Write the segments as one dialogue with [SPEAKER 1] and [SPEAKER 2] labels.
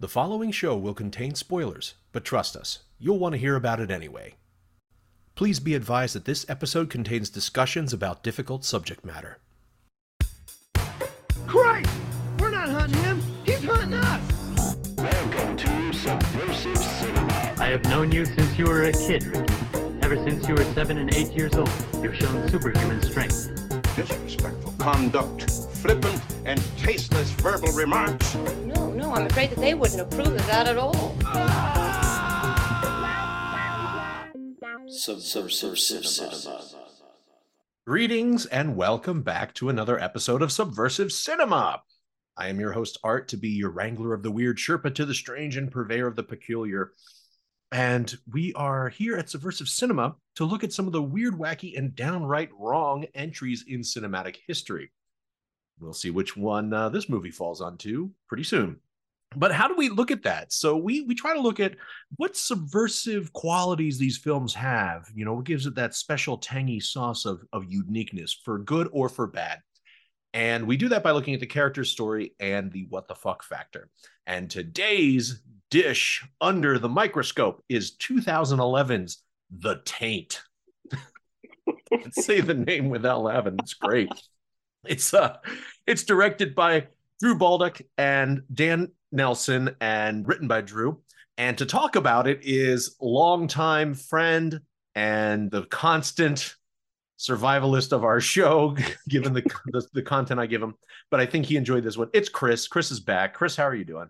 [SPEAKER 1] The following show will contain spoilers, but trust us, you'll want to hear about it anyway. Please be advised that this episode contains discussions about difficult subject matter.
[SPEAKER 2] Christ! We're not hunting him! He's hunting us!
[SPEAKER 3] Welcome to Subversive Cinema.
[SPEAKER 4] I have known you since you were a kid, Ricky. Ever since you were seven and eight years old, you've shown superhuman strength.
[SPEAKER 5] disrespectful conduct, flippant and tasteless verbal remarks.
[SPEAKER 6] No, no, I'm afraid that they wouldn't approve of that at all.
[SPEAKER 3] Subversive Cinema.
[SPEAKER 1] Greetings and welcome back to another episode of Subversive Cinema. I am your host, Art, to be your wrangler of the weird, Sherpa to the strange, and purveyor of the peculiar. And we are here at Subversive Cinema to look at some of the weird, wacky, and downright wrong entries in cinematic history. We'll see which one uh, this movie falls onto pretty soon. But how do we look at that? So we we try to look at what subversive qualities these films have. You know, what gives it that special tangy sauce of of uniqueness for good or for bad. And we do that by looking at the character story and the what the fuck factor. And today's dish under the microscope is 2011's The Taint. Say the name without laughing. It's great. It's uh it's directed by Drew Bolduc and Dan Nelson and written by Drew. And to talk about it is longtime friend and the constant survivalist of our show, given the, the the content I give him. But I think he enjoyed this one. It's Chris. Chris is back. Chris, how are you doing?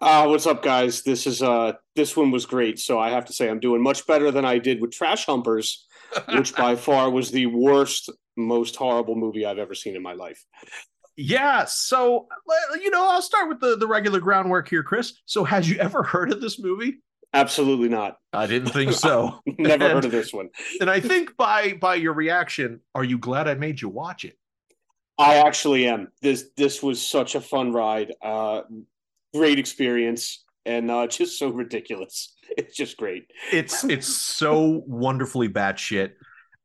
[SPEAKER 7] Uh, what's up, guys? This is uh, this one was great. So I have to say, I'm doing much better than I did with Trash Humpers, which by far was the worst, most horrible movie I've ever seen in my life.
[SPEAKER 1] Yeah. So you know, I'll start with the the regular groundwork here, Chris. So, has you ever heard of this movie?
[SPEAKER 7] Absolutely not.
[SPEAKER 1] I didn't think so.
[SPEAKER 7] Never
[SPEAKER 1] And-
[SPEAKER 7] heard of this one.
[SPEAKER 1] And I think by by your reaction, are you glad I made you watch it?
[SPEAKER 7] I actually am. This this was such a fun ride. Uh, great experience, and uh, just so ridiculous. It's just great.
[SPEAKER 1] It's it's so wonderfully batshit.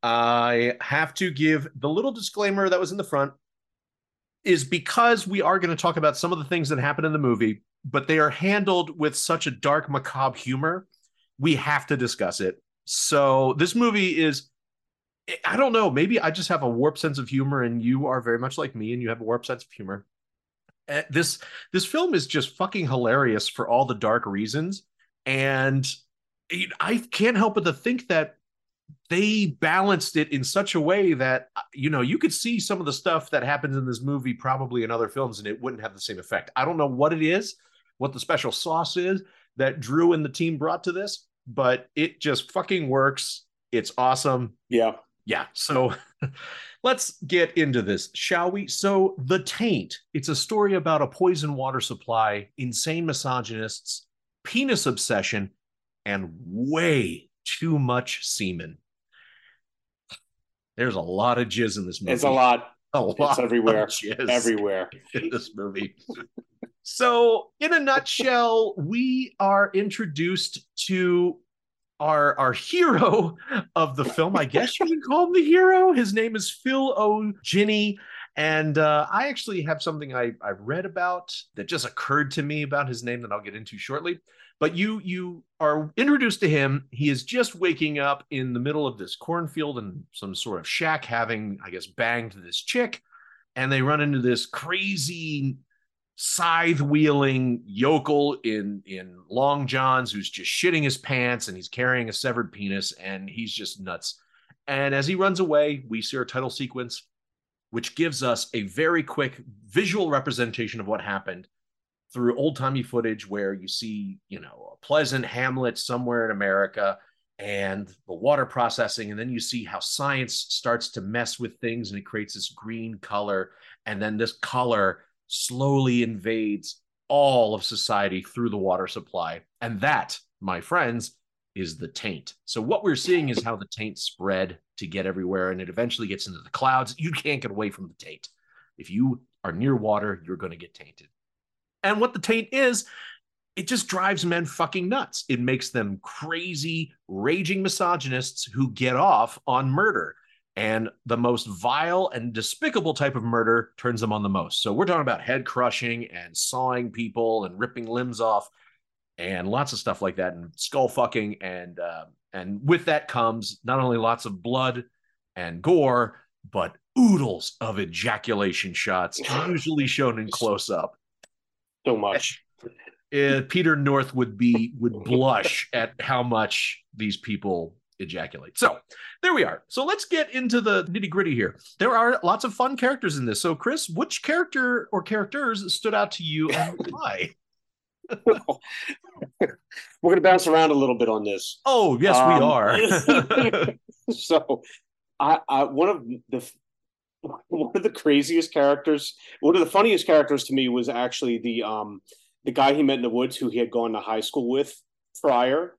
[SPEAKER 1] I have to give the little disclaimer that was in the front is because we are going to talk about some of the things that happen in the movie, but they are handled with such a dark, macabre humor. We have to discuss it. So this movie is. I don't know. Maybe I just have a warped sense of humor, and you are very much like me, and you have a warped sense of humor. Uh, this this film is just fucking hilarious for all the dark reasons, and I can't help but to think that they balanced it in such a way that you know you could see some of the stuff that happens in this movie probably in other films, and it wouldn't have the same effect. I don't know what it is, what the special sauce is that Drew and the team brought to this, but it just fucking works. It's awesome
[SPEAKER 7] Yeah.
[SPEAKER 1] yeah so let's get into this shall we so the taint it's a story about a poison water supply insane misogynists penis obsession and way too much semen there's a lot of jizz in this movie
[SPEAKER 7] It's a lot.
[SPEAKER 1] a lot
[SPEAKER 7] everywhere.
[SPEAKER 1] of jizz
[SPEAKER 7] Everywhere.
[SPEAKER 1] in this movie. so, in a nutshell, we are introduced to our our hero of the film. I guess you can call him the hero. His name is Phil O'Ginny. And uh, I actually have something I, I read about that just occurred to me about his name that I'll get into shortly. But you you are introduced to him. He is just waking up in the middle of this cornfield and some sort of shack, having I guess banged this chick. And they run into this crazy scythe wheeling yokel in in long johns who's just shitting his pants and he's carrying a severed penis and he's just nuts. And as he runs away we see our title sequence which gives us a very quick visual representation of what happened through old-timey footage where you see you know a pleasant hamlet somewhere in america and the water processing and then you see how science starts to mess with things and it creates this green color and then this color slowly invades all of society through the water supply. And that my friends is the taint. So what we're seeing is how the taint spread to get everywhere and it eventually gets into the clouds. You can't get away from the taint. If you are near water you're going to get tainted and what the taint is it just drives men fucking nuts. It makes them crazy, raging misogynists who get off on murder. and the most vile and despicable type of murder turns them on the most. So we're talking about head crushing and sawing people and ripping limbs off and lots of stuff like that and skull fucking and uh, and with that comes not only lots of blood and gore but oodles of ejaculation shots usually shown in close up
[SPEAKER 7] So much.
[SPEAKER 1] uh, Peter North would be would blush at how much these people ejaculate. So there we are. So let's get into the nitty gritty here. There are lots of fun characters in this. So Chris, which character or characters stood out to you and why?
[SPEAKER 7] We're going to bounce around a little bit on this.
[SPEAKER 1] Oh yes,
[SPEAKER 7] Um,
[SPEAKER 1] we are.
[SPEAKER 7] so, I, I one of the one of the craziest characters, one of the funniest characters to me was actually the um the guy he met in the woods who he had gone to high school with prior.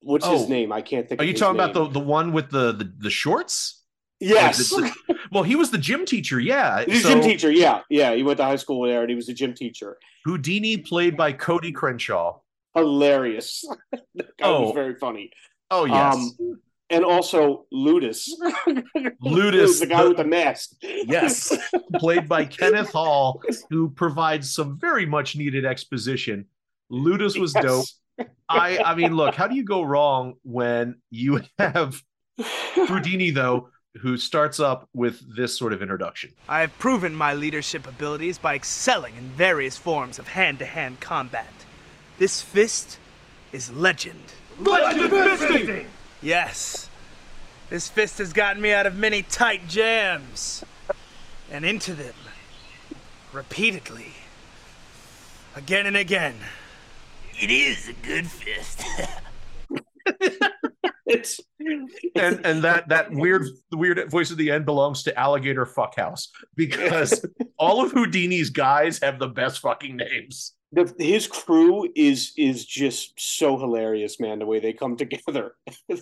[SPEAKER 7] What's
[SPEAKER 1] Oh.
[SPEAKER 7] his name? I can't think.
[SPEAKER 1] are you talking about the the one with the the, the shorts?
[SPEAKER 7] Yes,
[SPEAKER 1] Like the- well, he was the gym teacher. Yeah,
[SPEAKER 7] he's a
[SPEAKER 1] So
[SPEAKER 7] gym teacher. Yeah, yeah. He went to high school there, and he was a gym teacher.
[SPEAKER 1] Houdini, played by Cody Crenshaw.
[SPEAKER 7] Hilarious. that guy was
[SPEAKER 1] Oh.
[SPEAKER 7] very funny.
[SPEAKER 1] Oh yes.
[SPEAKER 7] Um, and also Ludus.
[SPEAKER 1] Ludus,
[SPEAKER 7] the guy
[SPEAKER 1] the-
[SPEAKER 7] with the mask.
[SPEAKER 1] Yes, played by Kenneth Hall, who provides some very much needed exposition. Ludus was
[SPEAKER 7] Yes.
[SPEAKER 1] dope. I I mean, look, how do you go wrong when you have Houdini though, who starts up with this sort of introduction?
[SPEAKER 2] I have proven my leadership abilities by excelling in various forms of hand to hand combat. This fist is legend.
[SPEAKER 5] Legend fisting!
[SPEAKER 2] Yes. This fist has gotten me out of many tight jams and into them repeatedly. Again and again. It is a good fist.
[SPEAKER 7] It's
[SPEAKER 1] And and that that weird weird voice at the end belongs to Alligator Fuckhouse because all of Houdini's guys have the best fucking names.
[SPEAKER 7] The, his crew is is just so hilarious, man. The way they come together, and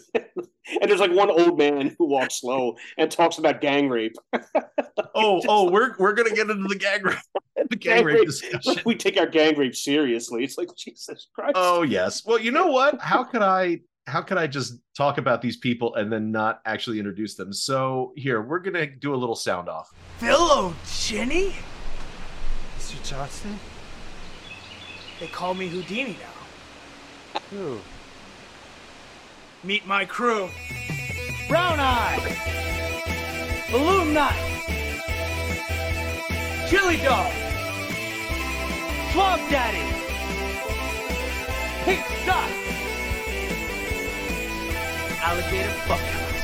[SPEAKER 7] there's like one old man who walks slow and talks about gang rape.
[SPEAKER 1] Oh, oh, we're we're gonna get into the gang rape, the gang rape discussion.
[SPEAKER 7] we take our gang rape seriously. It's like Jesus Christ.
[SPEAKER 1] Oh yes. Well, you know what? How could I how could I just talk about these people and then not actually introduce them? So here, we're gonna do a little sound off.
[SPEAKER 2] Phil O'Ginny?
[SPEAKER 8] Mr. Johnston?
[SPEAKER 2] They call me Houdini now.
[SPEAKER 8] Who?
[SPEAKER 2] Meet my crew. Brown Eye. Balloon Knife. Chili Dog. Swamp Daddy. Pink Dot. Alligator Fuckhouse.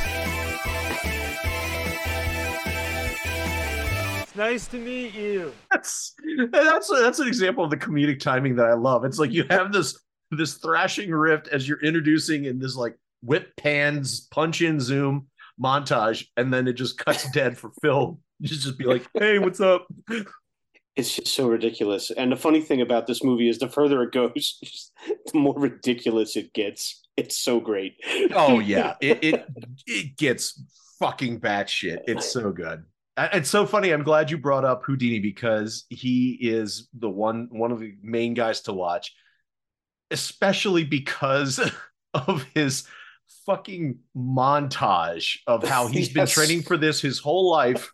[SPEAKER 8] Nice to meet you.
[SPEAKER 1] That's that's that's an example of the comedic timing that I love. It's like you have this this thrashing rift as you're introducing in this like whip pans, punch in zoom montage, and then it just cuts dead for Phil. You should just be like, "Hey, what's up?"
[SPEAKER 7] It's just so ridiculous. And the funny thing about this movie is the further it goes, just the more ridiculous it gets. It's so great.
[SPEAKER 1] Oh yeah, it it, it gets fucking batshit. It's so good. It's so funny. I'm glad you brought up Houdini because he is the one one of the main guys to watch, especially because of his fucking montage of how he's been training for this his whole life,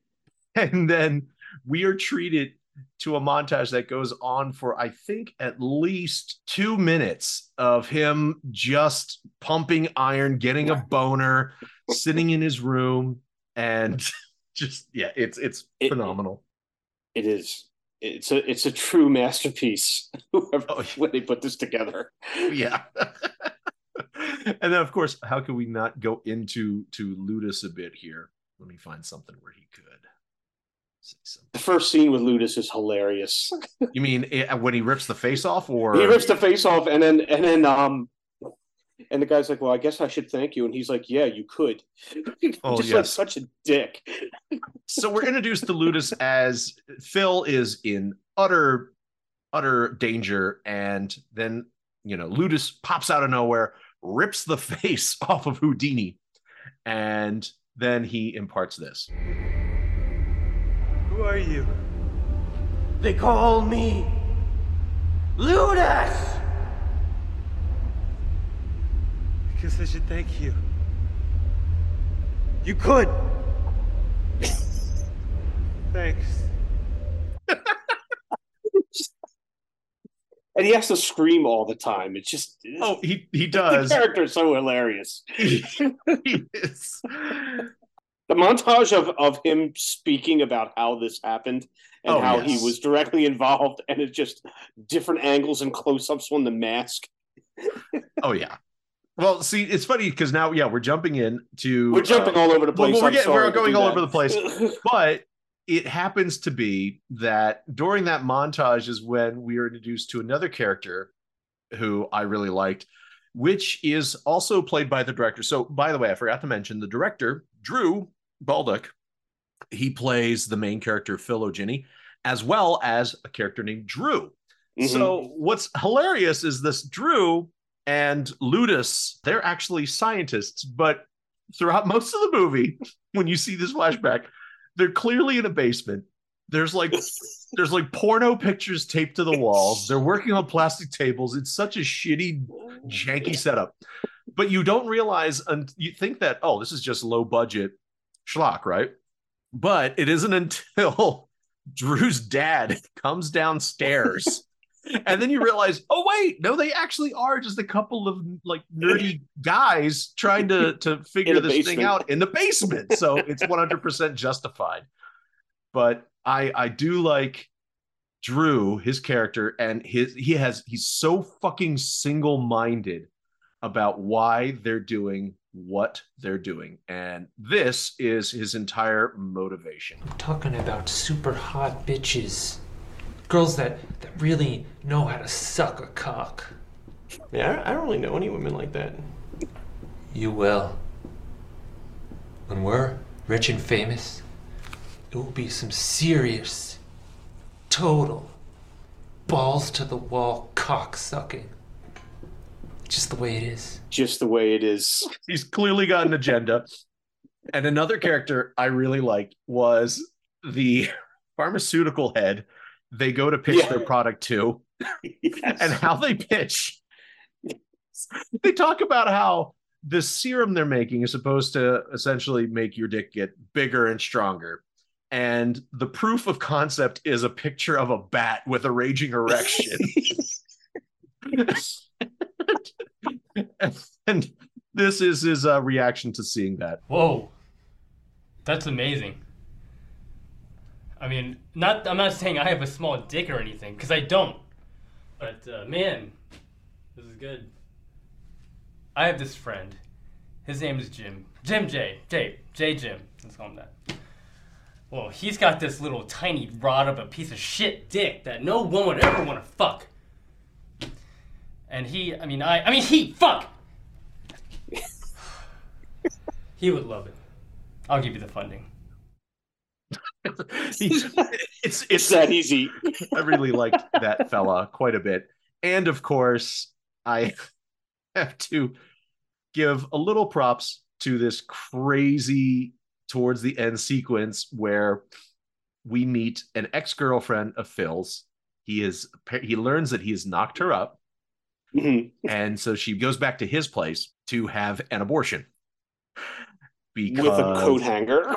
[SPEAKER 1] and then we are treated to a montage that goes on for I think at least two minutes of him just pumping iron, getting a boner, sitting in his room, and just yeah, it's it's
[SPEAKER 7] It-
[SPEAKER 1] phenomenal.
[SPEAKER 7] It is. It's a it's a true masterpiece. Whoever
[SPEAKER 1] Oh,
[SPEAKER 7] when they put this together.
[SPEAKER 1] yeah. and then of course, how could we not go into to Ludus a bit here? Let me find something where he could.
[SPEAKER 7] The first scene with Ludus is hilarious.
[SPEAKER 1] You mean eh, when he rips the face off, or
[SPEAKER 7] he rips the face off, and then and then um, and the guy's like, "Well, I guess I should thank you," and he's like, "Yeah, you could."
[SPEAKER 1] Oh,
[SPEAKER 7] Just like
[SPEAKER 1] yes.
[SPEAKER 7] such a dick.
[SPEAKER 1] so we're introduced to Ludus as Phil is in utter utter danger and then you know Ludus pops out of nowhere rips the face off of Houdini and then he imparts this
[SPEAKER 8] Who are you?
[SPEAKER 2] They call me Ludus.
[SPEAKER 8] I guess I should thank you. You could. Thanks.
[SPEAKER 7] And he has to scream all the time. It's just
[SPEAKER 1] Oh, he he does.
[SPEAKER 7] the character is so hilarious.
[SPEAKER 1] he is.
[SPEAKER 7] The montage of of him speaking about how this happened and
[SPEAKER 1] Oh,
[SPEAKER 7] how
[SPEAKER 1] yes.
[SPEAKER 7] he was directly involved, and it's just different angles and close ups on the mask.
[SPEAKER 1] Oh yeah. Well, see, it's funny because now, yeah, we're jumping in to
[SPEAKER 7] We're jumping
[SPEAKER 1] uh,
[SPEAKER 7] all over the place.
[SPEAKER 1] well, we're getting- we're going all
[SPEAKER 7] that.
[SPEAKER 1] over the place. but it happens to be that during that montage is when we are introduced to another character who I really liked, which is also played by the director. So, by the way, I forgot to mention the director, Drew Bolduc. He plays the main character, Phil O'Ginny, as well as a character named Drew.
[SPEAKER 7] Mhm.
[SPEAKER 1] So, what's hilarious is this Drew and Ludus, they're actually scientists, but throughout most of the movie, when you see this flashback, they're clearly in a basement. There's like there's like porno pictures taped to the walls. They're working on plastic tables. It's such a shitty, janky setup. But you don't realize and you think that, oh, this is just low budget schlock, right? But it isn't until Drew's dad comes downstairs. And then you realize, oh wait, no, they actually are just a couple of like nerdy guys trying to to figure
[SPEAKER 7] a
[SPEAKER 1] this thing out in the basement. So it's 100% justified. But I I do like Drew, his character, and his he has he's so fucking single-minded about why they're doing what they're doing. And this is his entire motivation.
[SPEAKER 9] I'm talking about super hot bitches. Girls that, that really know how to suck a cock.
[SPEAKER 10] Yeah, I don't really know any women like that.
[SPEAKER 9] You will. When we're rich and famous, it will be some serious, total, balls to the wall cock sucking. Just the way it is.
[SPEAKER 7] just the way it is.
[SPEAKER 1] He's clearly got an agenda. And another character I really liked was the pharmaceutical head they go to pitch
[SPEAKER 7] Yeah.
[SPEAKER 1] their product to
[SPEAKER 7] Yes.
[SPEAKER 1] and how they pitch. They talk about how the serum they're making is supposed to essentially make your dick get bigger and stronger. And the proof of concept is a picture of a bat with a raging erection. and this is his uh, reaction to seeing that.
[SPEAKER 11] Whoa, that's amazing. I mean, not I'm not saying I have a small dick or anything, because I don't. But uh, man, this is good. I have this friend. His name is Jim. Jim J. J. J. Jim. Let's call him that. Well, he's got this little tiny rod of a piece of shit dick that no woman would ever want to fuck. And he, I mean, I, I mean, he, fuck! he would love it. I'll give you the funding.
[SPEAKER 1] He's- it's
[SPEAKER 7] It's
[SPEAKER 1] it's
[SPEAKER 7] that easy.
[SPEAKER 1] I really liked that fella quite a bit. And of course, I have to give a little props to this crazy towards the end sequence where we meet an ex-girlfriend of Phil's. He is he learns that he has knocked her up,
[SPEAKER 7] Mhm.
[SPEAKER 1] and so she goes back to his place to have an abortion. Because
[SPEAKER 7] With a coat hanger.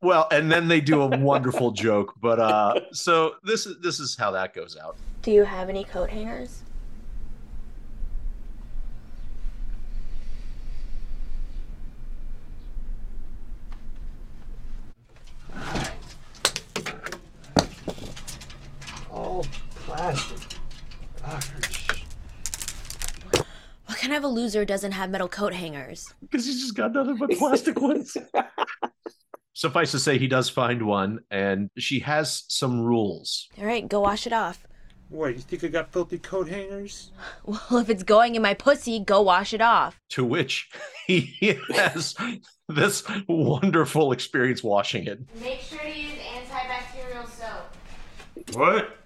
[SPEAKER 1] Well, and then they do a wonderful joke, but uh so this is this is how that goes out.
[SPEAKER 6] Do you have any coat hangers?
[SPEAKER 10] All plastic. Fuckers.
[SPEAKER 6] What kind of a loser doesn't have metal coat hangers?
[SPEAKER 1] because he's just got nothing but plastic ones. Suffice to say, he does find one, and she has some rules.
[SPEAKER 6] All right, go wash it off.
[SPEAKER 8] What, you think I got filthy coat hangers?
[SPEAKER 6] Well, if it's going in my pussy, go wash it off.
[SPEAKER 1] To which he has this wonderful experience washing it.
[SPEAKER 6] Make sure to use antibacterial soap.
[SPEAKER 8] What?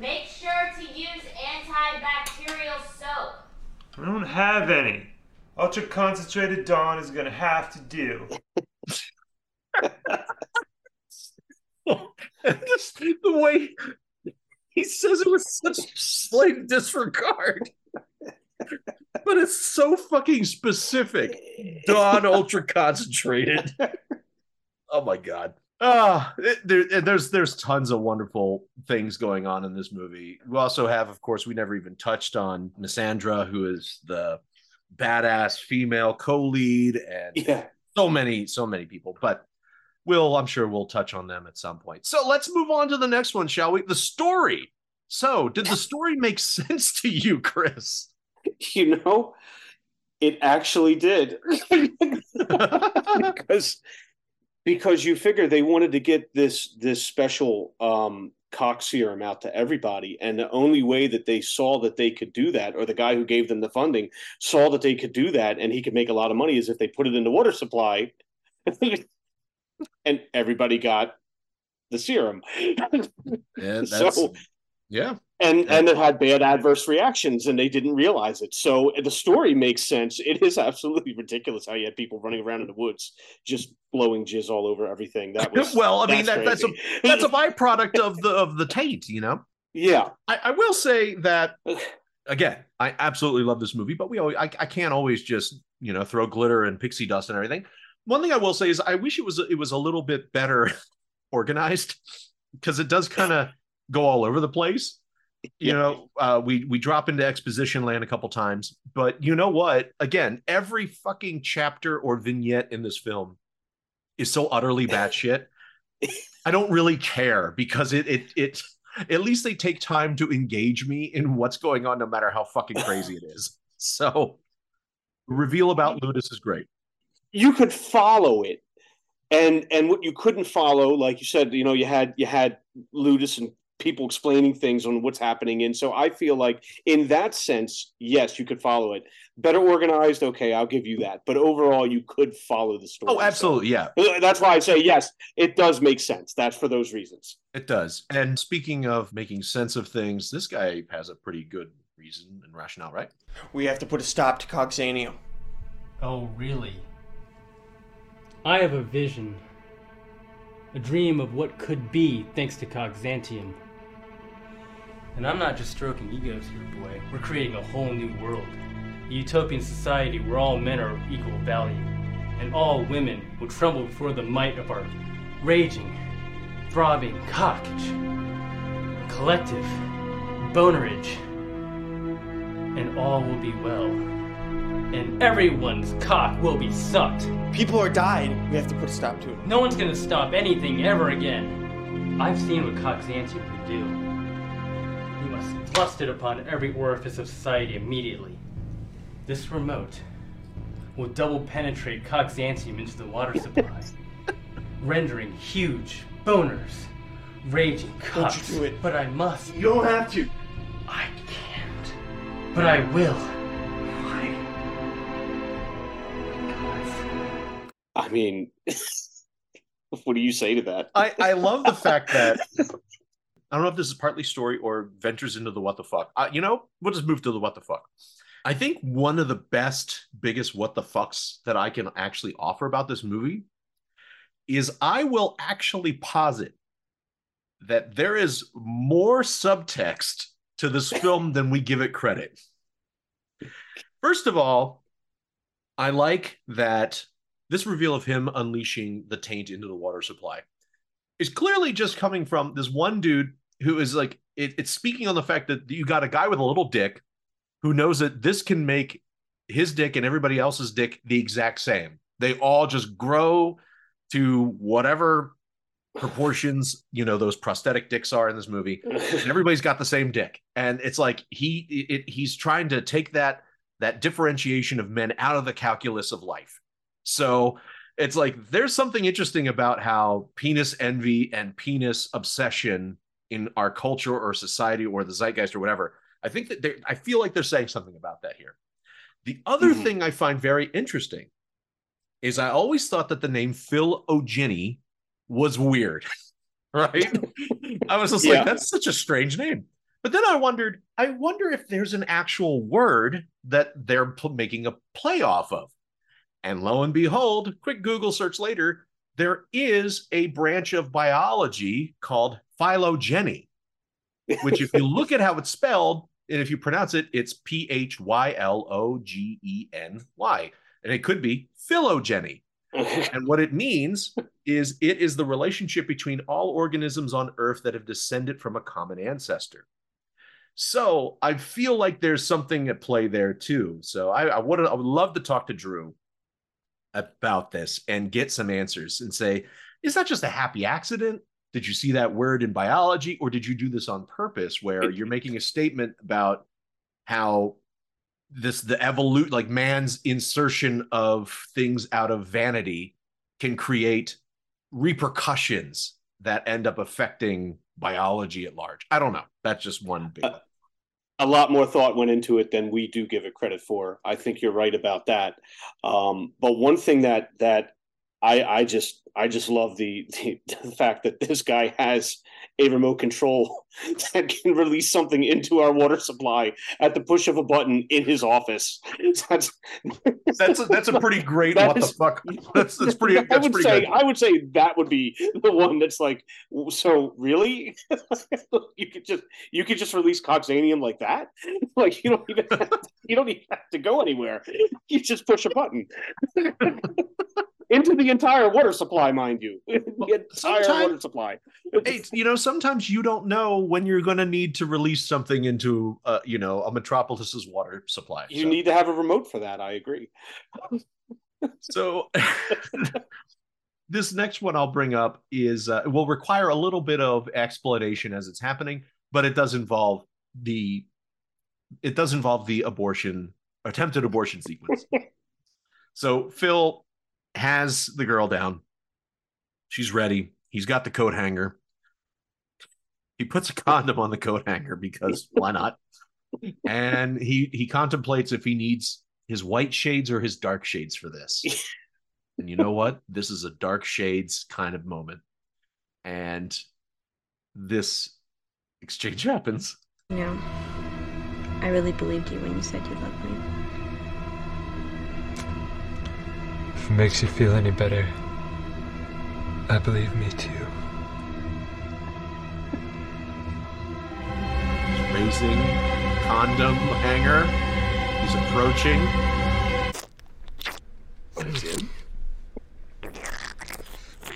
[SPEAKER 6] Make sure to use antibacterial soap.
[SPEAKER 8] I don't have any. Ultra concentrated Dawn is gonna have to do.
[SPEAKER 1] And just the way he says it with such slight disregard. but it's so fucking specific. Dawn ultra concentrated. oh my god. Ah, it- there, there's there's tons of wonderful things going on in this movie. We also have, of course, we never even touched on Misandra, who is the badass female co-lead, and
[SPEAKER 7] Yeah.
[SPEAKER 1] so many, so many people. But we'll, I'm sure we'll touch on them at some point. So let's move on to the next one, shall we? The story. So, did the story make sense to you, Chris?
[SPEAKER 7] You know, it actually did. because because you figure they wanted to get this this special um cock serum out to everybody and the only way that they saw that they could do that or the guy who gave them the funding saw that they could do that and he could make a lot of money is if they put it in the water supply and everybody got the serum.
[SPEAKER 1] And
[SPEAKER 7] so
[SPEAKER 1] yeah.
[SPEAKER 7] and and it had bad adverse reactions and they didn't realize it. So the story makes sense. It is absolutely ridiculous how you had people running around in the woods just blowing jizz all over everything. That was
[SPEAKER 1] well, I mean that, that's a that's a byproduct of the of the taint, you know.
[SPEAKER 7] yeah.
[SPEAKER 1] I, I will say that again, I absolutely love this movie, but we always, I, I can't always just you know throw glitter and pixie dust and everything. One thing I will say is I wish it was it was a little bit better organized because it does kind of go all over the place. You know, uh, we we drop into exposition land a couple times, but you know what? Again, every fucking chapter or vignette in this film is so utterly batshit. I don't really care because it it it at least they take time to engage me in what's going on, no matter how fucking crazy it is. So, reveal about Ludus is great.
[SPEAKER 7] You could follow it and and what you couldn't follow like you said you know you had you had ludus and people explaining things on what's happening and so i feel like in that sense yes you could follow it better organized okay i'll give you that but overall you could follow the story
[SPEAKER 1] Oh, absolutely, yeah,
[SPEAKER 7] that's why i say yes it does make sense that's for those reasons
[SPEAKER 1] it does. And speaking of making sense of things, this guy has a pretty good reason and rationale, right?
[SPEAKER 10] We have to put a stop to Coxanium.
[SPEAKER 11] Oh, really? I have a vision. A dream of what could be thanks to Coxantium. And I'm not just stroking egos here, boy. We're creating a whole new world. A utopian society where all men are of equal value. And all women will tremble before the might of our raging, throbbing cockage. Collective bonerage. And all will be well and everyone's cock will be sucked.
[SPEAKER 10] People are dying. We have to put a stop to it.
[SPEAKER 11] No one's gonna stop anything ever again. I've seen what Coxantium can do. We must thrust it upon every orifice of society immediately. This remote will double penetrate Coxantium into the water supply, rendering huge boners, raging cocks.
[SPEAKER 10] Don't you do it.
[SPEAKER 11] But I must.
[SPEAKER 10] You don't have to.
[SPEAKER 11] I can't. But I will.
[SPEAKER 7] I mean what do you say to that
[SPEAKER 1] I, I love the fact that I don't know if this is partly story or ventures into the what the fuck. Uh, you know, we'll just move to the what the fuck. I think one of the best, biggest what the fucks that I can actually offer about this movie is I will actually posit that there is more subtext to this film than we give it credit. First of all, I like that this reveal of him unleashing the taint into the water supply is clearly just coming from this one dude who is like it, it's speaking on the fact that you got a guy with a little dick who knows that this can make his dick and everybody else's dick the exact same. They all just grow to whatever proportions you know those prosthetic dicks are in this movie. And everybody's got the same dick, and it's like he it, he's trying to take that that differentiation of men out of the calculus of life. So it's like there's something interesting about how penis envy and penis obsession in our culture or society or the zeitgeist or whatever. I think that they I feel like they're saying something about that here. The other
[SPEAKER 7] Mhm.
[SPEAKER 1] thing I find very interesting is I always thought that the name Phil O'Ginny was weird. Right? I was just
[SPEAKER 7] Yeah.
[SPEAKER 1] like, that's such a strange name. But then I wondered, I wonder if there's an actual word that they're pl- making a play off of. And lo and behold, quick Google search later, there is a branch of biology called phylogeny, which, if you look at how it's spelled, And if you pronounce it, it's P H Y L O G E N Y. And it could be phylogeny. and what it means is it is the relationship between all organisms on Earth that have descended from a common ancestor. So I feel like there's something at play there too. So I, I would I would love to talk to Drew about this and get some answers and say, is that just a happy accident? Did you see that word in biology, or did you do this on purpose, where you're making a statement about how this the evolute like man's insertion of things out of vanity can create repercussions that end up affecting biology at large. I don't know. That's just one big one.
[SPEAKER 7] A lot more thought went into it than we do give it credit for. I think you're right about that. Um, but one thing that that I I just I just love the, the the fact that this guy has a remote control that can release something into our water supply at the push of a button in his office. That's
[SPEAKER 1] That's a, that's a pretty great what
[SPEAKER 7] is-
[SPEAKER 1] the fuck. That's that's pretty
[SPEAKER 7] I would
[SPEAKER 1] pretty
[SPEAKER 7] say
[SPEAKER 1] good.
[SPEAKER 7] I would say that would be the one that's like so really you could just you could just release coxanium like that like you don't even have to, you don't even have to go anywhere you just push a button into the entire water supply mind you the entire water supply
[SPEAKER 1] Hey, you know, sometimes you don't know when you're going to need to release something into, uh, you know, a metropolis's water supply.
[SPEAKER 7] you
[SPEAKER 1] So-
[SPEAKER 7] need to have a remote for that I agree
[SPEAKER 1] So this next one I'll bring up is uh, will require a little bit of explanation as it's happening, but it does involve the it does involve the abortion attempted abortion sequence. so Phil has the girl down. She's ready. He's got the coat hanger. He puts a condom on the coat hanger because why not? And he he contemplates if he needs his white shades or his dark shades for this. and you know what? This is a dark shades kind of moment. And this exchange happens.
[SPEAKER 12] You know, I really believed you when you said you loved me.
[SPEAKER 9] If it makes you feel any better, I believe me too.
[SPEAKER 1] He's raising condom hanger. He's approaching. That's it.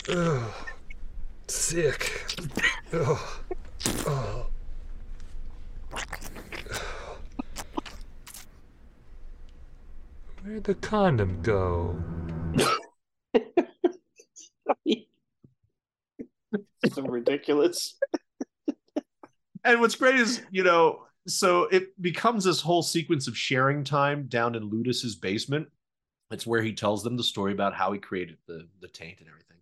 [SPEAKER 9] Ugh. Sick. Ugh. Oh. Where'd the condom go?
[SPEAKER 7] so ridiculous
[SPEAKER 1] And what's great is, you know, so it becomes this whole sequence of sharing time down in Ludus's basement. It's where he tells them the story about how he created the the taint and everything.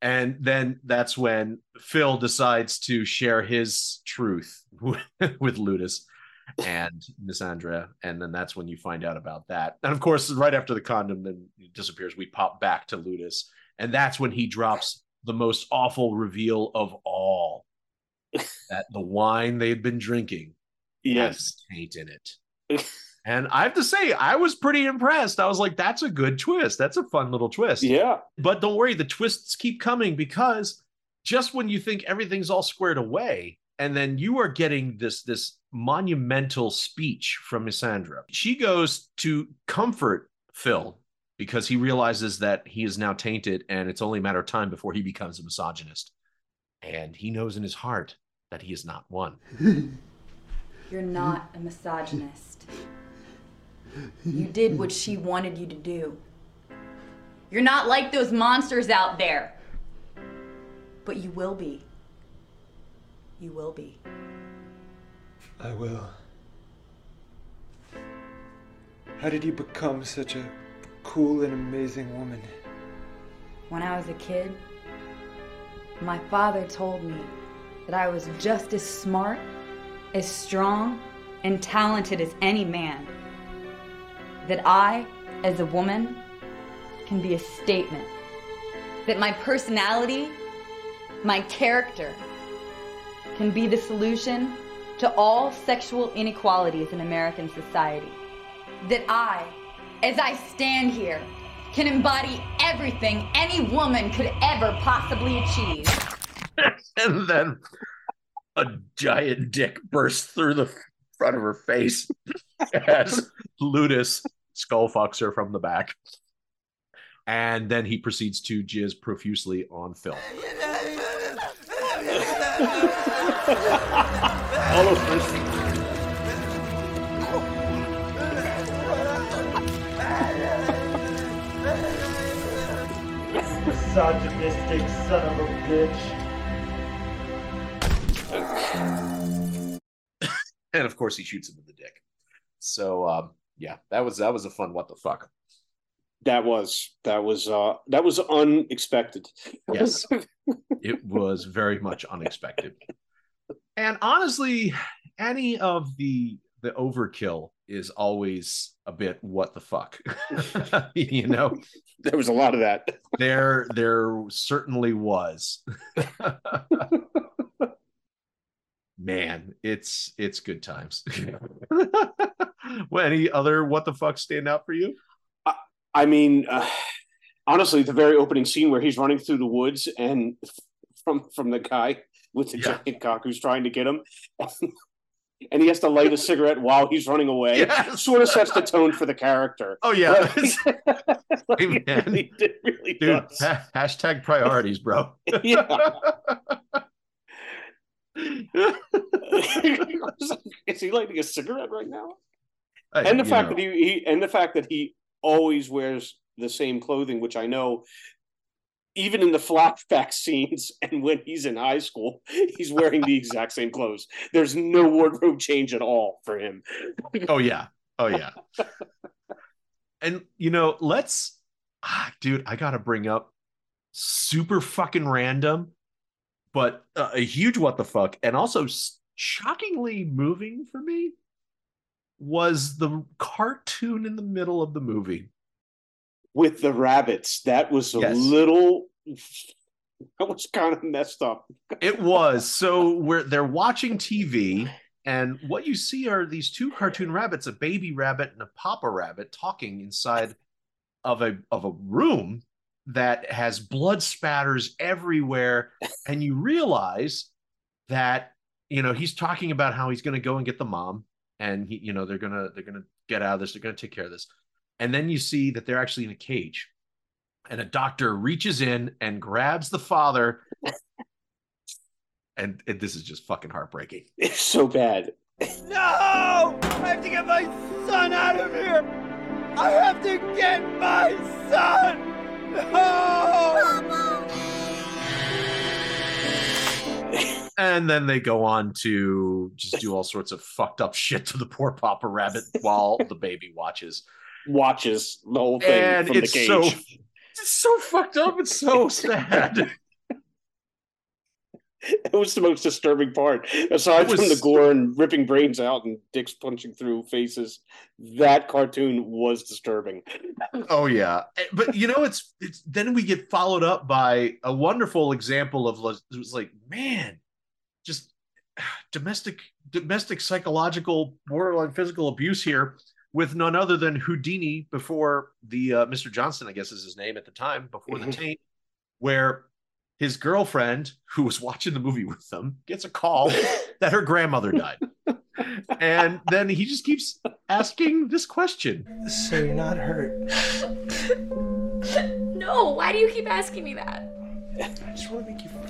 [SPEAKER 1] And then that's when Phil decides to share his truth with, with Ludus and Miss Andrea. And then that's when you find out about that. And of course, right after the condom then disappears, we pop back to Ludus. And that's when he drops the most awful reveal of all that the wine they had been drinking
[SPEAKER 7] Yes.
[SPEAKER 1] has taint in it. and I have to say, I was pretty impressed. I was like, that's a good twist. That's a fun little twist.
[SPEAKER 7] Yeah.
[SPEAKER 1] But don't worry, the twists keep coming because just when you think everything's all squared away, and then you are getting this this monumental speech from Misandra. She goes to comfort Phil because he realizes that he is now tainted and it's only a matter of time before he becomes a misogynist. And he knows in his heart that he is not one.
[SPEAKER 13] You're not a misogynist. You did what she wanted you to do. You're not like those monsters out there. But you will be. You will be.
[SPEAKER 8] I will. How did you become such a cool and amazing woman?
[SPEAKER 13] When I was a kid, my father told me that I was just as smart, as strong, and talented as any man. That I, as a woman, can be a statement. That my personality, my character, can be the solution to all sexual inequalities in American society. That I, as I stand here, can embody everything any woman could ever possibly achieve.
[SPEAKER 1] and then a giant dick bursts through the front of her face as Ludus skull fucks her from the back. And then he proceeds to jizz profusely on Phil.
[SPEAKER 7] All those
[SPEAKER 8] Misogynistic son of a bitch.
[SPEAKER 1] and of course he shoots him in the dick. So um, yeah, that was that was a fun what the fuck.
[SPEAKER 7] That was that was uh that was unexpected.
[SPEAKER 1] Yes. it was very much unexpected. And honestly, any of the the overkill is always a bit what the fuck. you know,
[SPEAKER 7] there was a lot of that.
[SPEAKER 1] there there certainly was. Man, it's it's good times. well, any other what the fuck stand out for you?
[SPEAKER 7] I mean, uh, honestly, the very opening scene where he's running through the woods and from from the guy with the
[SPEAKER 1] Yeah.
[SPEAKER 7] giant cock who's trying to get him, and he has to light a cigarette while he's running away.
[SPEAKER 1] Yes.
[SPEAKER 7] Sort of sets the tone for the character.
[SPEAKER 1] Oh yeah,
[SPEAKER 7] Like, really, really
[SPEAKER 1] dude. ha- hashtag priorities, bro.
[SPEAKER 7] Yeah. Is he lighting a cigarette right now?
[SPEAKER 1] Hey,
[SPEAKER 7] and the fact
[SPEAKER 1] know.
[SPEAKER 7] that he, he and the fact that he always wears the same clothing, which I know, even in the flashback scenes and when he's in high school, he's wearing the exact same clothes. There's no wardrobe change at all for him.
[SPEAKER 1] Oh yeah. Oh yeah. and you know, let's ah, dude, I got to bring up super fucking random but uh, a huge what the fuck and also shockingly moving for me was the cartoon in the middle of the movie.
[SPEAKER 7] With the rabbits, that was a
[SPEAKER 1] Yes.
[SPEAKER 7] little. That was kind of messed up.
[SPEAKER 1] It was. So we're they're watching TV, and what you see are these two cartoon rabbits, a baby rabbit and a papa rabbit, talking inside of a of a room that has blood spatters everywhere. And you realize that, you know, he's talking about how he's gonna go and get the mom, and he, you know, they're gonna they're gonna get out of this, they're gonna take care of this. And then you see that they're actually in a cage. And a doctor reaches in and grabs the father and, and this is just fucking heartbreaking.
[SPEAKER 7] It's so bad.
[SPEAKER 2] No! I have to get my son out of here! I have to get my son! No!
[SPEAKER 1] And then they go on to just do all sorts of fucked up shit to the poor Papa Rabbit while the baby watches.
[SPEAKER 7] Watches the whole thing
[SPEAKER 1] And
[SPEAKER 7] from
[SPEAKER 1] it's
[SPEAKER 7] the cage.
[SPEAKER 1] so it's so fucked up. It's so sad.
[SPEAKER 7] It was the most disturbing part. Aside
[SPEAKER 1] was-
[SPEAKER 7] from the gore and ripping brains out and dicks punching through faces, that cartoon was disturbing.
[SPEAKER 1] Oh yeah, but you know it's it's then we get followed up by a wonderful example of it was like man, domestic domestic psychological borderline physical abuse here with none other than Houdini before the uh, Mr. Johnson I guess is his name at the time before the
[SPEAKER 7] Mhm.
[SPEAKER 1] taint, where his girlfriend who was watching the movie with them gets a call that her grandmother died. And then he just keeps asking this question.
[SPEAKER 2] So you're not hurt.
[SPEAKER 6] No, why do you keep asking me that?
[SPEAKER 2] I just want to make you feel better.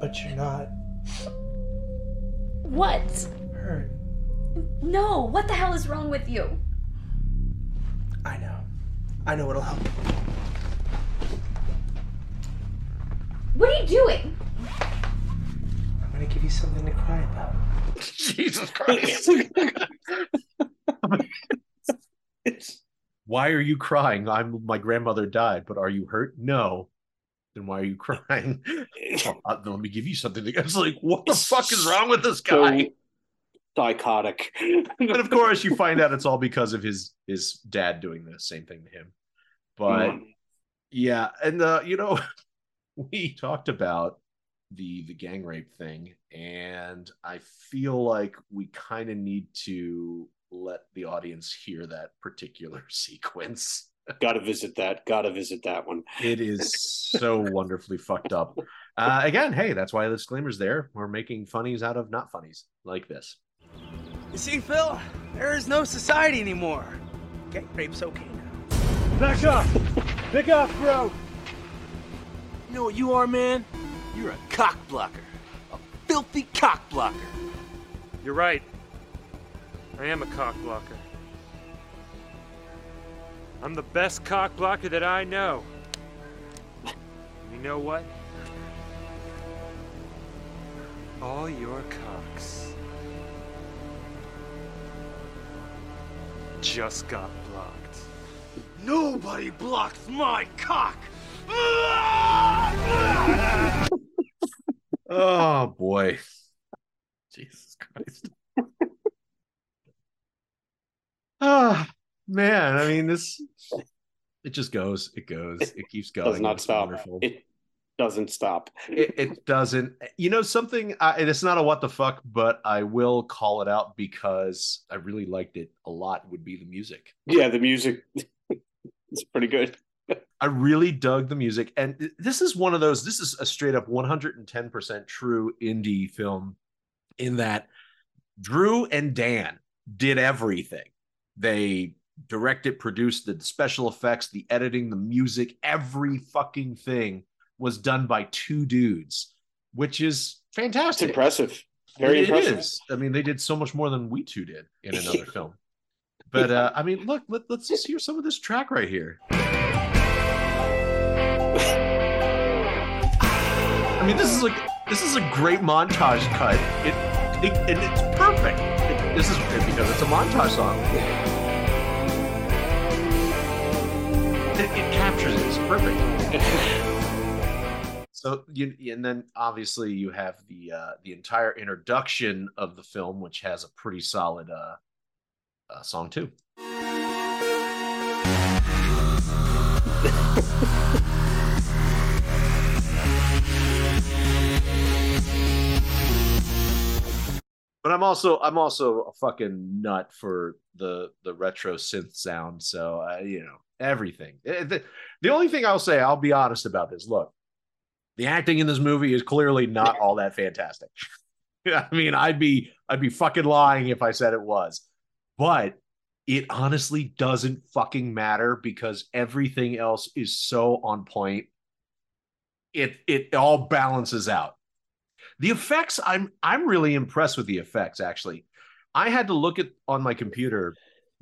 [SPEAKER 2] But you're not
[SPEAKER 6] what?
[SPEAKER 2] hurt.
[SPEAKER 6] No, what the hell is wrong with you?
[SPEAKER 2] I know. I know what'll help.
[SPEAKER 6] What are you doing?
[SPEAKER 2] I'm gonna give you something to cry about.
[SPEAKER 1] Jesus Christ. why are you crying? I'm my grandmother died, but are you hurt? No. Then why are you crying? "Oh, uh, let me give you something. To, it's like, what the fuck is wrong with this guy?
[SPEAKER 7] So psychotic.
[SPEAKER 1] and of course, you find out it's all because of his his dad doing the same thing to him. But
[SPEAKER 7] Mm.
[SPEAKER 1] yeah, and uh, you know, we talked about the the gang rape thing, and I feel like we kind of need to let the audience hear that particular sequence.
[SPEAKER 7] Gotta visit that. Gotta visit that one.
[SPEAKER 1] It is so wonderfully fucked up. Uh, again, hey, that's why the disclaimer's there. We're making funnies out of not funnies like this.
[SPEAKER 2] You see, Phil, there is no society anymore. Gang rape's okay now.
[SPEAKER 5] Back up! Pick up, bro!
[SPEAKER 14] You know what you are, man? You're a cock blocker. A filthy cock blocker.
[SPEAKER 8] You're right. I am a cock blocker. I'm the best cock blocker that I know. You know what? All your cocks just got blocked.
[SPEAKER 14] Nobody blocks my cock!
[SPEAKER 1] Oh boy. Jesus Christ. Ah, man. I mean, this it just goes, it goes, it keeps going.
[SPEAKER 7] It does not
[SPEAKER 1] It's
[SPEAKER 7] stop.
[SPEAKER 1] wonderful.
[SPEAKER 7] It doesn't stop.
[SPEAKER 1] it, it doesn't you know something I, and it's not a what the fuck but i will call it out because i really liked it a lot would be the music
[SPEAKER 7] Yeah, the music it's pretty good.
[SPEAKER 1] i really dug the music and this is one of those this is a straight up 110% true indie film in that drew and dan did everything they directed produced the special effects the editing the music every fucking thing was done by two dudes which is
[SPEAKER 7] It's
[SPEAKER 1] fantastic
[SPEAKER 7] impressive. Very
[SPEAKER 1] It
[SPEAKER 7] impressive.
[SPEAKER 1] is. I mean, they did so much more than we two did in another film. But uh, I mean, look, let, let's just hear some of this track right here. I mean, this is like this is a great montage cut. It, it and it's perfect. It- this is because it's a montage song. It, it captures it. It's perfect. So you and then obviously you have the uh the entire introduction of the film, which has a pretty solid uh, uh song too. But I'm also I'm also a fucking nut for the the retro synth sound. So uh, you know everything. Eh, The, the only thing I'll say, I'll be honest about this. Look, the acting in this movie is clearly not all that fantastic. I mean, I'd be I'd be fucking lying if I said it was. But it honestly doesn't fucking matter because everything else is so on point. It it all balances out. The effects, I'm I'm really impressed with the effects actually. I had to look at on my computer,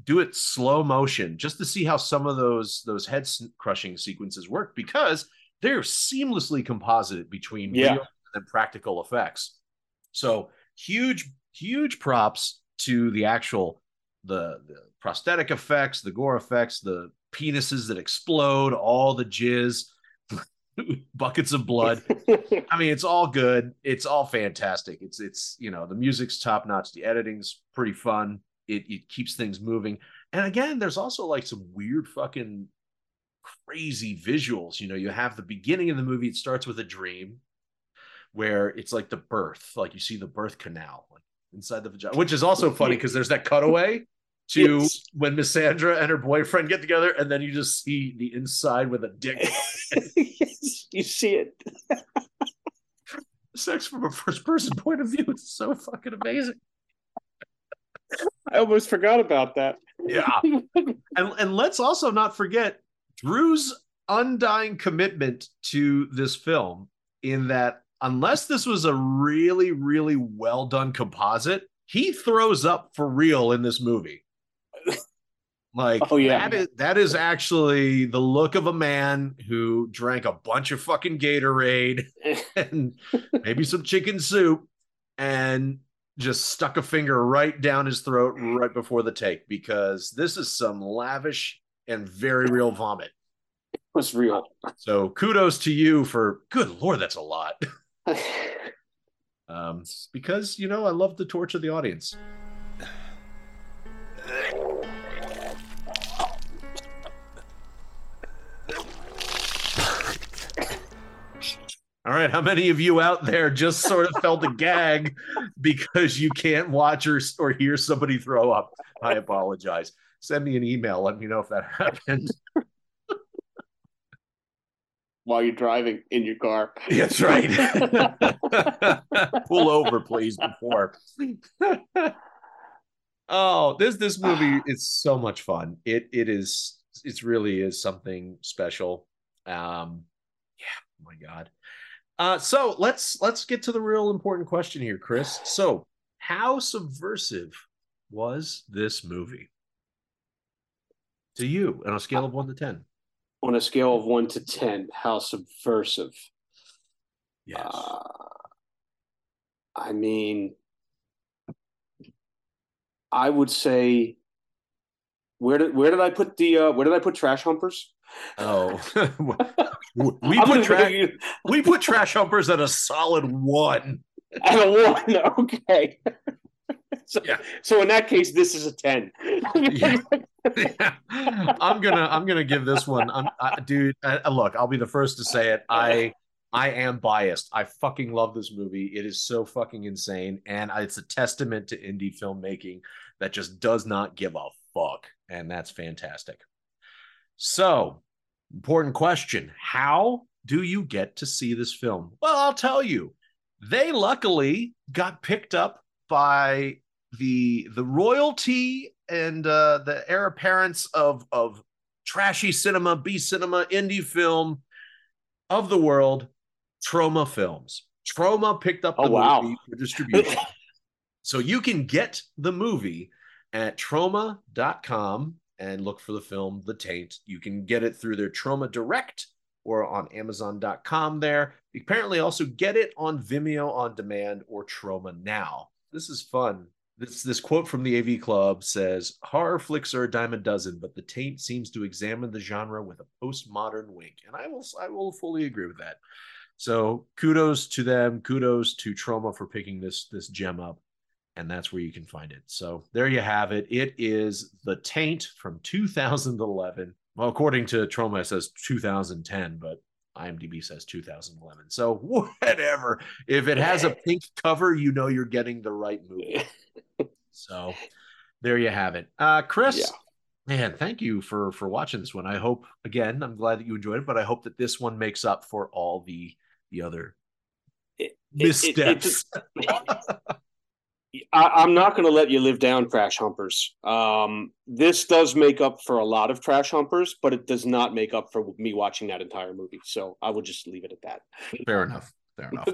[SPEAKER 1] do it slow motion just to see how some of those those head crushing sequences work because they're seamlessly composited between
[SPEAKER 7] Yeah.
[SPEAKER 1] real and practical effects. So huge, huge props to the actual the, the prosthetic effects, the gore effects, the penises that explode, all the jizz, buckets of blood. I mean, it's all good. It's all fantastic. It's it's you know the music's top notch. The editing's pretty fun. It it keeps things moving. And again, there's also like some weird fucking crazy visuals. You know, you have the beginning of the movie. It starts with a dream where it's like the birth, like you see the birth canal like inside the vagina, which is also funny because there's that cutaway to
[SPEAKER 7] Yes.
[SPEAKER 1] when Misandra and her boyfriend get together, and then you just see the inside with a dick.
[SPEAKER 7] Yes, you see it.
[SPEAKER 1] Sex from a first person point of view is so fucking amazing.
[SPEAKER 7] I almost forgot about that.
[SPEAKER 1] Yeah. and and let's also not forget Drew's undying commitment to this film in that unless this was a really really well done composite, he throws up for real in this movie. Like
[SPEAKER 7] Oh, yeah.
[SPEAKER 1] that is that is actually the look of a man who drank a bunch of fucking Gatorade and maybe some chicken soup and just stuck a finger right down his throat right before the take because this is some lavish and very real vomit.
[SPEAKER 7] It was real.
[SPEAKER 1] So kudos to you for good lord, that's a lot. um, because you know I love to torture the audience. All right, how many of you out there just sort of felt a gag because you can't watch or, or hear somebody throw up? I apologize. Send me an email. Let me know if that happened.
[SPEAKER 7] while you're driving in your car.
[SPEAKER 1] That's right. Pull over, please, before. oh, this this movie is so much fun. It it is it really is something special. Um, yeah, oh my god. Uh, so let's let's get to the real important question here, Chris. So, how subversive was this movie to you on a scale of one to ten?
[SPEAKER 7] On a scale of one to ten, how subversive?
[SPEAKER 1] Yes.
[SPEAKER 7] Uh, I mean, I would say, where did where did I put the uh, where did I put Trash Humpers?
[SPEAKER 1] Oh, we put trash we put trash humpers at a solid one.
[SPEAKER 7] At a one, okay. so, so in that case, this is a ten. Yeah.
[SPEAKER 1] I'm gonna I'm gonna give this one. I'm, I, dude, uh, look, I'll be the first to say it. I I am biased. I fucking love this movie. It is so fucking insane, and it's a testament to indie filmmaking that just does not give a fuck, and that's fantastic. So, important question: How do you get to see this film? Well, I'll tell you. They luckily got picked up by the the royalty and uh, the heir apparents of of trashy cinema, B cinema, indie film of the world, Troma Films. Troma picked up the
[SPEAKER 7] Oh, wow.
[SPEAKER 1] movie for distribution. so you can get the movie at troma.com and look for the film The Taint. You can get it through their Troma Direct or on amazon.com there. You apparently also get it on Vimeo on demand or Troma Now. This is fun. This this quote from the AV Club says, "Horror flicks are a dime a dozen, but The Taint seems to examine the genre with a postmodern wink." And I will I will fully agree with that. So kudos to them. Kudos to Troma for picking this this gem up, and that's where you can find it. So there you have it. It is The Taint from 2011. Well, according to Troma, it says 2010, but IMDb says 2011. So whatever. If it has a pink cover, you know you're getting the right movie. so there you have it. Uh, Chris, man, thank you for for watching this one. I hope again, I'm glad that you enjoyed it, but I hope that this one makes up for all the the other missteps.
[SPEAKER 7] I, I'm not going to let you live down, Trash Humpers. Um, this does make up for a lot of Trash Humpers, but it does not make up for me watching that entire movie. So I will just leave it at that.
[SPEAKER 1] Fair enough. Fair enough.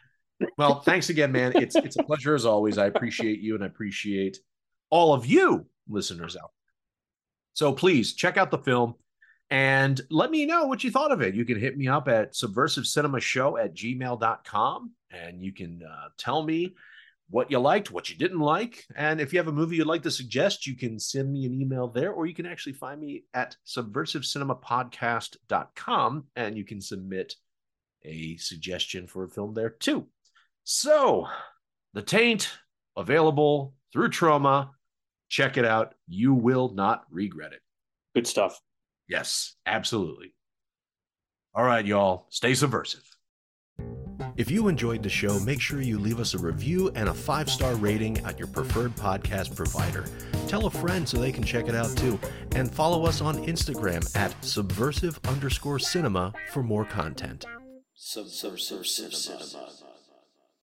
[SPEAKER 1] well, thanks again, man. It's it's a pleasure as always. I appreciate you and I appreciate all of you listeners out. there. So please check out the film and let me know what you thought of it. You can hit me up at subversive cinema show at gmail.com and you can uh, tell me what you liked, what you didn't like. And if you have a movie you'd like to suggest, you can send me an email there, or you can actually find me at subversivecinemapodcast.com and you can submit a suggestion for a film there too. So, The Taint, available through Troma. Check it out. You will not regret it.
[SPEAKER 7] Good stuff.
[SPEAKER 1] Yes, absolutely. All right, y'all, stay subversive. If you enjoyed the show, make sure you leave us a review and a five star rating at your preferred podcast provider. Tell a friend so they can check it out too. And follow us on Instagram at subversive underscore cinema for more content.
[SPEAKER 3] Subversive Cinema.